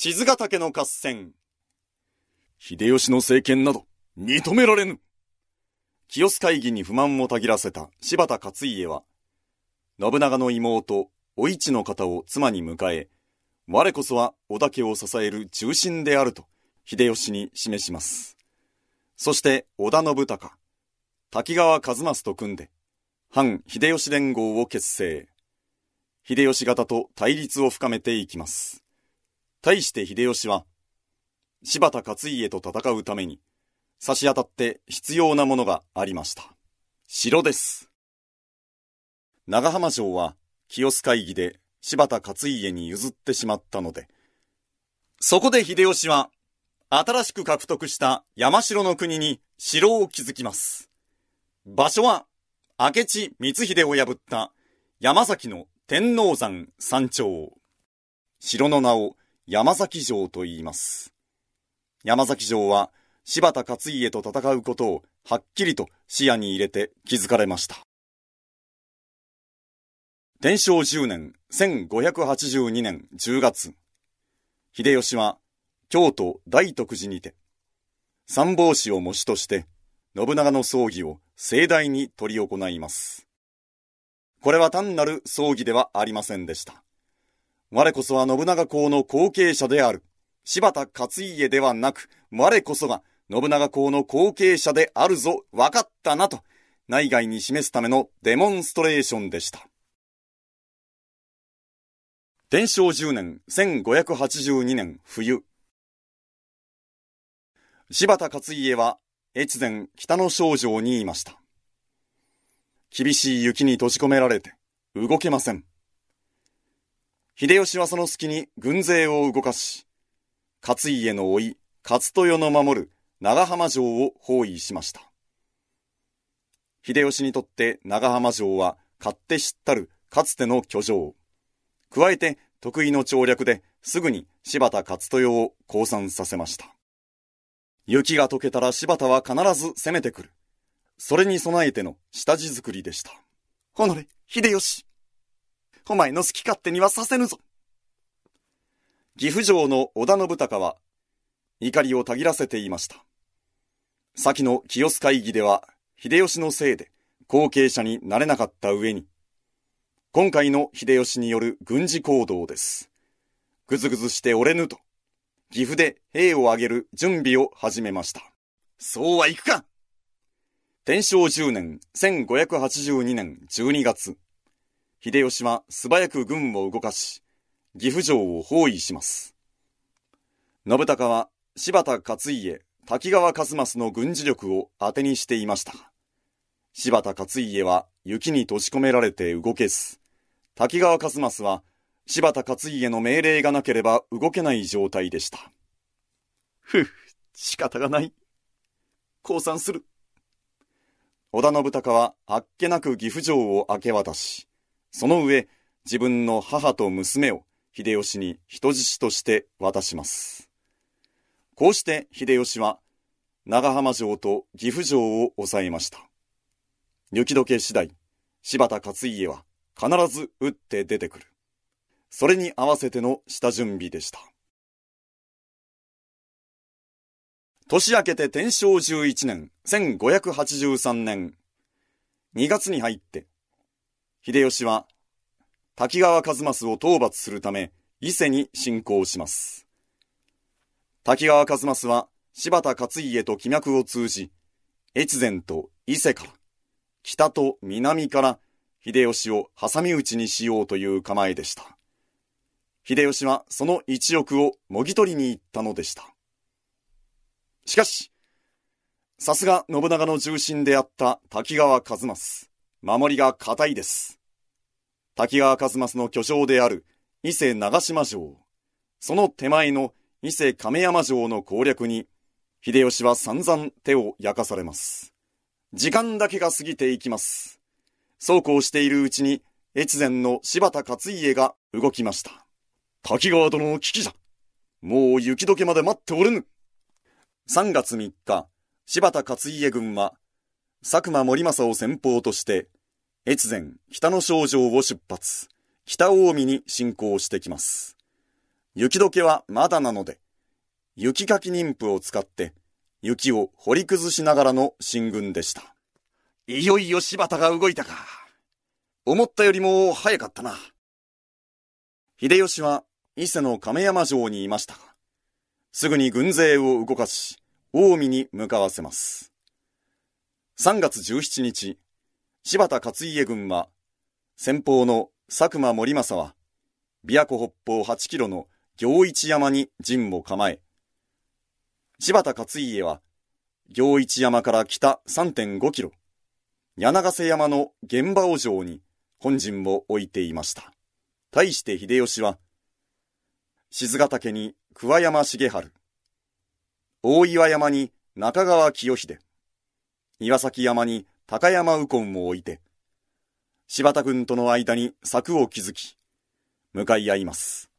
静ヶ岳の合戦。秀吉の政権など認められぬ。清須会議に不満をたぎらせた柴田勝家は、信長の妹、お市の方を妻に迎え、我こそは織田家を支える中心であると、秀吉に示します。そして織田信孝、滝川一益と組んで、反秀吉連合を結成。秀吉方と対立を深めていきます。対して秀吉は、柴田勝家と戦うために、差し当たって必要なものがありました。城です。長浜城は清須会議で柴田勝家に譲ってしまったので、そこで秀吉は新しく獲得した山城の国に城を築きます。場所は明智光秀を破った山崎の天王山山頂。城の名を山崎城と言います。山崎城は柴田勝家と戦うことをはっきりと視野に入れて築かれました。天正10年1582年10月、秀吉は京都大徳寺にて、三宝子を模試として信長の葬儀を盛大に執り行います。これは単なる葬儀ではありませんでした。我こそは信長公の後継者である柴田勝家ではなく、我こそが信長公の後継者であるぞ、分かったなと、内外に示すためのデモンストレーションでした。天正10年1582年冬。柴田勝家は越前北の少城にいました。厳しい雪に閉じ込められて動けません。秀吉はその隙に軍勢を動かし、勝家の甥、勝豊の守る長浜城を包囲しました。秀吉にとって長浜城は勝手知ったるかつての居城。加えて得意の調略ですぐに柴田勝豊を降参させました。雪が溶けたら柴田は必ず攻めてくる。それに備えての下地作りでした。ほのれ、秀吉。お前の好き勝手にはさせぬぞ。岐阜城の織田信孝は怒りをたぎらせていました。先の清須会議では、秀吉のせいで後継者になれなかった上に、今回の秀吉による軍事行動です。ぐずぐずして折れぬと、岐阜で兵を挙げる準備を始めました。そうはいくか天正10年1582年12月、秀吉は素早く軍を動かし、岐阜城を包囲します。信孝は柴田勝家、滝川一益の軍事力を当てにしていました。柴田勝家は雪に閉じ込められて動けず、滝川一益は柴田勝家の命令がなければ動けない状態でした。ふぅ、仕方がない。降参する。織田信孝はあっけなく岐阜城を明け渡し、その上、自分の母と娘を秀吉に人質として渡します。こうして秀吉は長浜城と岐阜城を抑えました。雪解け次第、柴田勝家は必ず撃って出てくる。それに合わせての下準備でした。年明けて天正11年、1583年、2月に入って、秀吉は滝川一益を討伐するため伊勢に侵攻します。滝川一益は柴田勝家と気脈を通じ、越前と伊勢から、北と南から秀吉を挟み撃ちにしようという構えでした。秀吉はその一翼をもぎ取りに行ったのでした。しかし、さすが信長の重臣であった滝川一益、守りが固いです。滝川一益の居城である伊勢長島城、その手前の伊勢亀山城の攻略に、秀吉は散々手を焼かされます。時間だけが過ぎていきます。そうこうしているうちに、越前の柴田勝家が動きました。滝川殿の危機じゃ。もう雪解けまで待っておれぬ。3月3日、柴田勝家軍は、佐久間森政を先方として、越前北の少城を出発、北近江に進行してきます。雪解けはまだなので、雪かき妊婦を使って雪を掘り崩しながらの進軍でした。いよいよ柴田が動いたか。思ったよりも早かったな。秀吉は伊勢の亀山城にいましたが、すぐに軍勢を動かし、近江に向かわせます。3月17日、柴田勝家軍は、先方の佐久間森政は、琵琶湖北方8キロの行一山に陣を構え、柴田勝家は、行一山から北3.5キロ、柳瀬山の現場尾城に本陣を置いていました。対して秀吉は、静ヶ岳に桑山重春、大岩山に中川清秀、岩崎山に高山右近を置いて、柴田軍との間に柵を築き、向かい合います。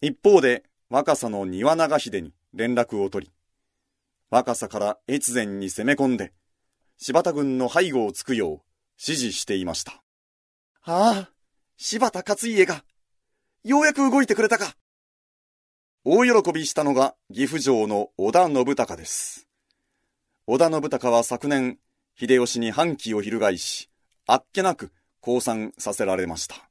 一方で、若狭の庭長秀に連絡を取り、若狭から越前に攻め込んで、柴田軍の背後をつくよう指示していました。ああ、柴田勝家が、ようやく動いてくれたか。大喜びしたのが岐阜城の織田信孝です。織田信孝は昨年、秀吉に反旗を翻し、あっけなく降参させられました。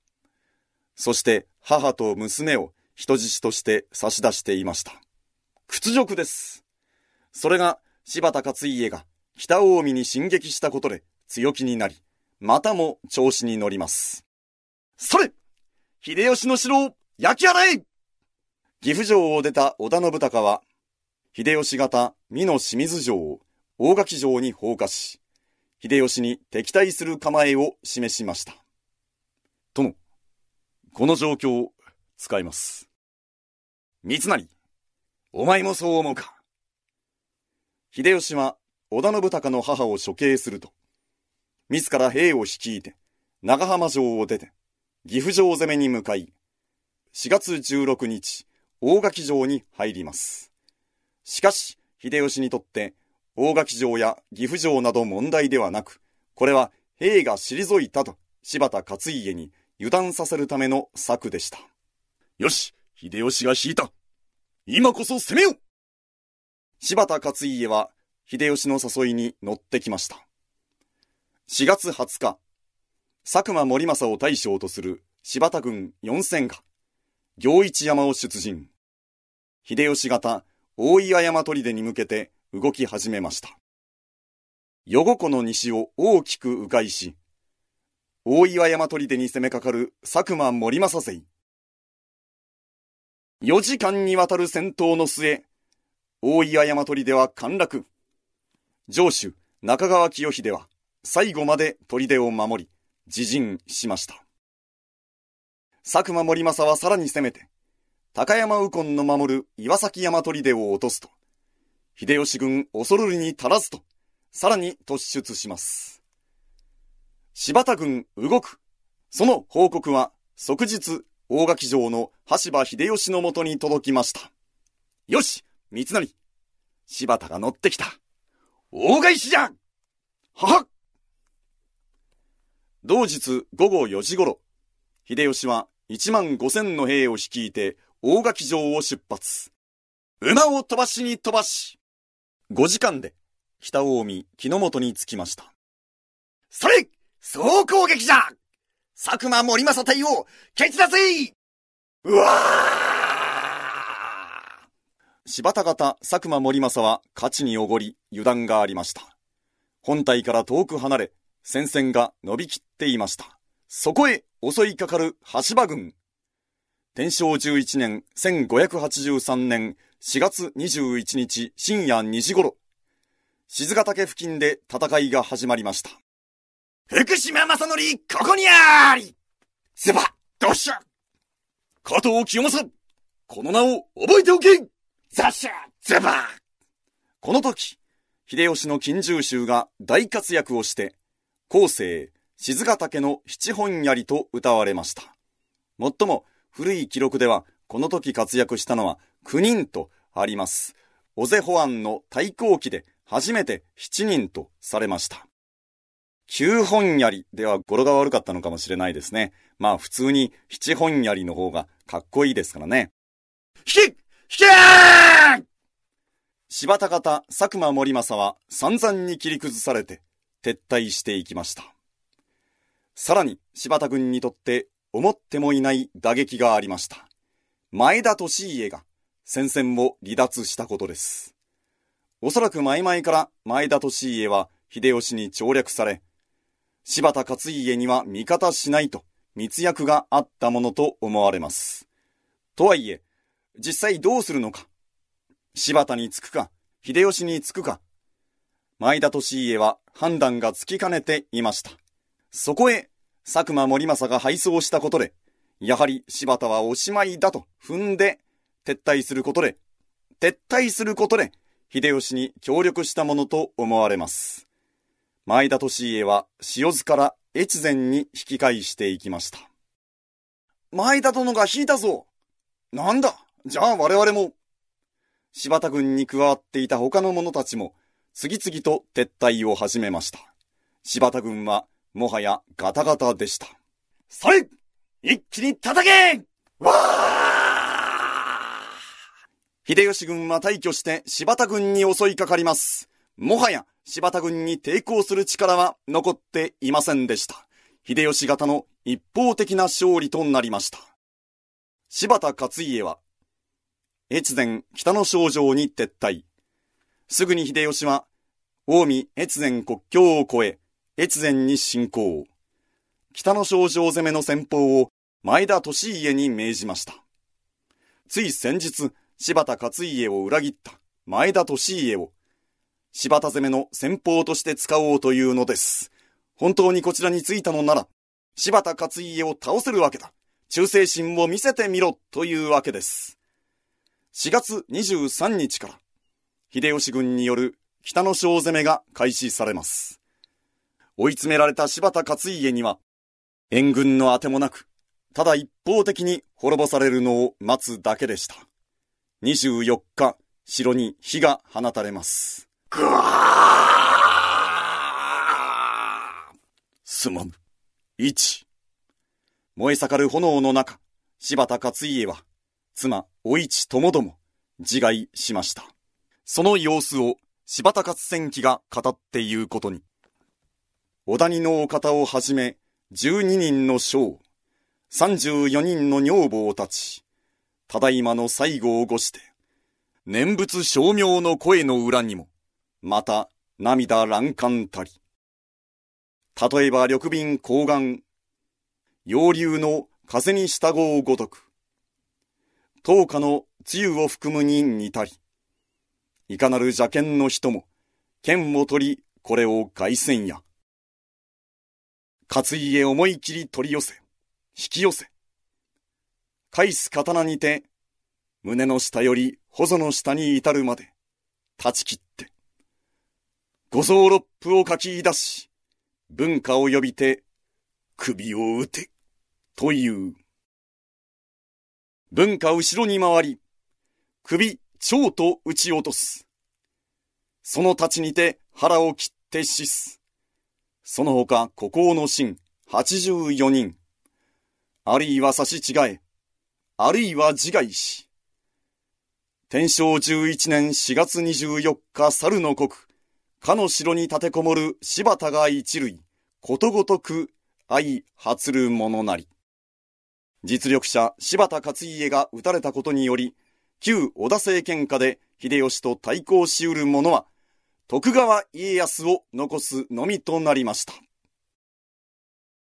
そして母と娘を人質として差し出していました。屈辱です。それが柴田勝家が北近江に進撃したことで強気になり、またも調子に乗ります。それ秀吉の城を焼き払え岐阜城を出た織田信孝は、秀吉型美濃清水城を大垣城に放火し、秀吉に敵対する構えを示しました。殿、この状況を使います。三成、お前もそう思うか秀吉は織田信孝の母を処刑すると、自ら兵を率いて、長浜城を出て、岐阜城攻めに向かい、4月16日、大垣城に入ります。しかし、秀吉にとって、大垣城や岐阜城など問題ではなく、これは兵が退いたと柴田勝家に油断させるための策でした。よし、秀吉が引いた。今こそ攻めよう柴田勝家は秀吉の誘いに乗ってきました。4月20日、佐久間森政を大将とする柴田軍4000が、行一山を出陣。秀吉型大岩山砦に向けて動き始めました。余湖の西を大きく迂回し、大岩山砦に攻めかかる佐久間森政勢。4時間にわたる戦闘の末、大岩山砦は陥落。城主中川清秀は最後まで砦を守り、自陣しました。佐久間森政はさらに攻めて、高山右近の守る岩崎山砦を落とすと、秀吉軍恐るるに足らずと、さらに突出します。柴田軍動く。その報告は即日大垣城の羽柴秀吉のもとに届きました。よし三成柴田が乗ってきた大返しじゃはは同日午後4時頃、秀吉は1万5千の兵を率いて大垣城を出発。馬を飛ばしに飛ばし、5時間で北近江木の本に着きました。それ総攻撃じゃ佐久間森政隊を蹴散らせうわ柴田方佐久間森政は勝ちにおごり油断がありました。本体から遠く離れ、戦線が伸びきっていました。そこへ襲いかかる橋場軍。天正11年1583年4月21日深夜2時頃、静ヶ岳付近で戦いが始まりました。福島正則、ここにありズバッどっしゃ加藤清正この名を覚えておけザッシャズバこの時、秀吉の近習衆が大活躍をして、後世、静ヶ岳の七本槍と歌われました。もっとも、古い記録では、この時活躍したのは9人とあります。尾瀬保安の対抗期で初めて7人とされました。9本槍では語呂が悪かったのかもしれないですね。まあ普通に七本槍の方がかっこいいですからね。引け引け柴田方佐久間森政は散々に切り崩されて撤退していきました。さらに柴田軍にとって思ってもいない打撃がありました。前田利家が戦線を離脱したことです。おそらく前々から前田利家は秀吉に調略され、柴田勝家には味方しないと密約があったものと思われます。とはいえ、実際どうするのか。柴田につくか、秀吉につくか。前田利家は判断がつきかねていました。そこへ、佐久間森政が敗走したことで、やはり柴田はおしまいだと踏んで撤退することで、撤退することで、秀吉に協力したものと思われます。前田利家は塩津から越前に引き返していきました。前田殿が引いたぞなんだ？じゃあ我々も。柴田軍に加わっていた他の者たちも次々と撤退を始めました。柴田軍はもはやガタガタでした。それ一気に叩けわ秀吉軍は退去して柴田軍に襲いかかります。もはや柴田軍に抵抗する力は残っていませんでした。秀吉型の一方的な勝利となりました。柴田勝家は、越前北の症状に撤退。すぐに秀吉は、近江越前国境を越え、越前に侵攻。北の症状攻めの戦法を前田利家に命じました。つい先日、柴田勝家を裏切った前田利家を、柴田攻めの戦法として使おうというのです。本当にこちらに着いたのなら、柴田勝家を倒せるわけだ。忠誠心を見せてみろというわけです。4月23日から、秀吉軍による北の小攻めが開始されます。追い詰められた柴田勝家には、援軍のあてもなく、ただ一方的に滅ぼされるのを待つだけでした。24日、城に火が放たれます。ぐわーすまぬ。一。燃え盛る炎の中、柴田勝家は、妻、お市ともども、自害しました。その様子を、柴田勝戦記が語っていうことに。小谷のお方をはじめ、12人の将、34人の女房たち、ただいまの最後をごして、念仏照明の声の裏にも、また涙乱感たり。例えば緑瓶高岩、洋流の風に従うごとく、10日の梅雨を含むに似たり、いかなる邪剣の人も、剣を取り、これを外戦や。担いへ思い切り取り寄せ、引き寄せ。返す刀にて、胸の下より細の下に至るまで、断ち切って。五臓六腑を書き出し、文化を呼びて、首を打て。という。文化後ろに回り、首、蝶と打ち落とす。その立ちにて腹を切って死す。その他、孤高の神、84人。あるいは差し違え、あるいは自害し。天正11年4月24日猿の国、かの城に立てこもる柴田が一類、ことごとく相発るものなり。実力者柴田勝家が撃たれたことにより、旧織田政権下で秀吉と対抗しうる者は、徳川家康を残すのみとなりました。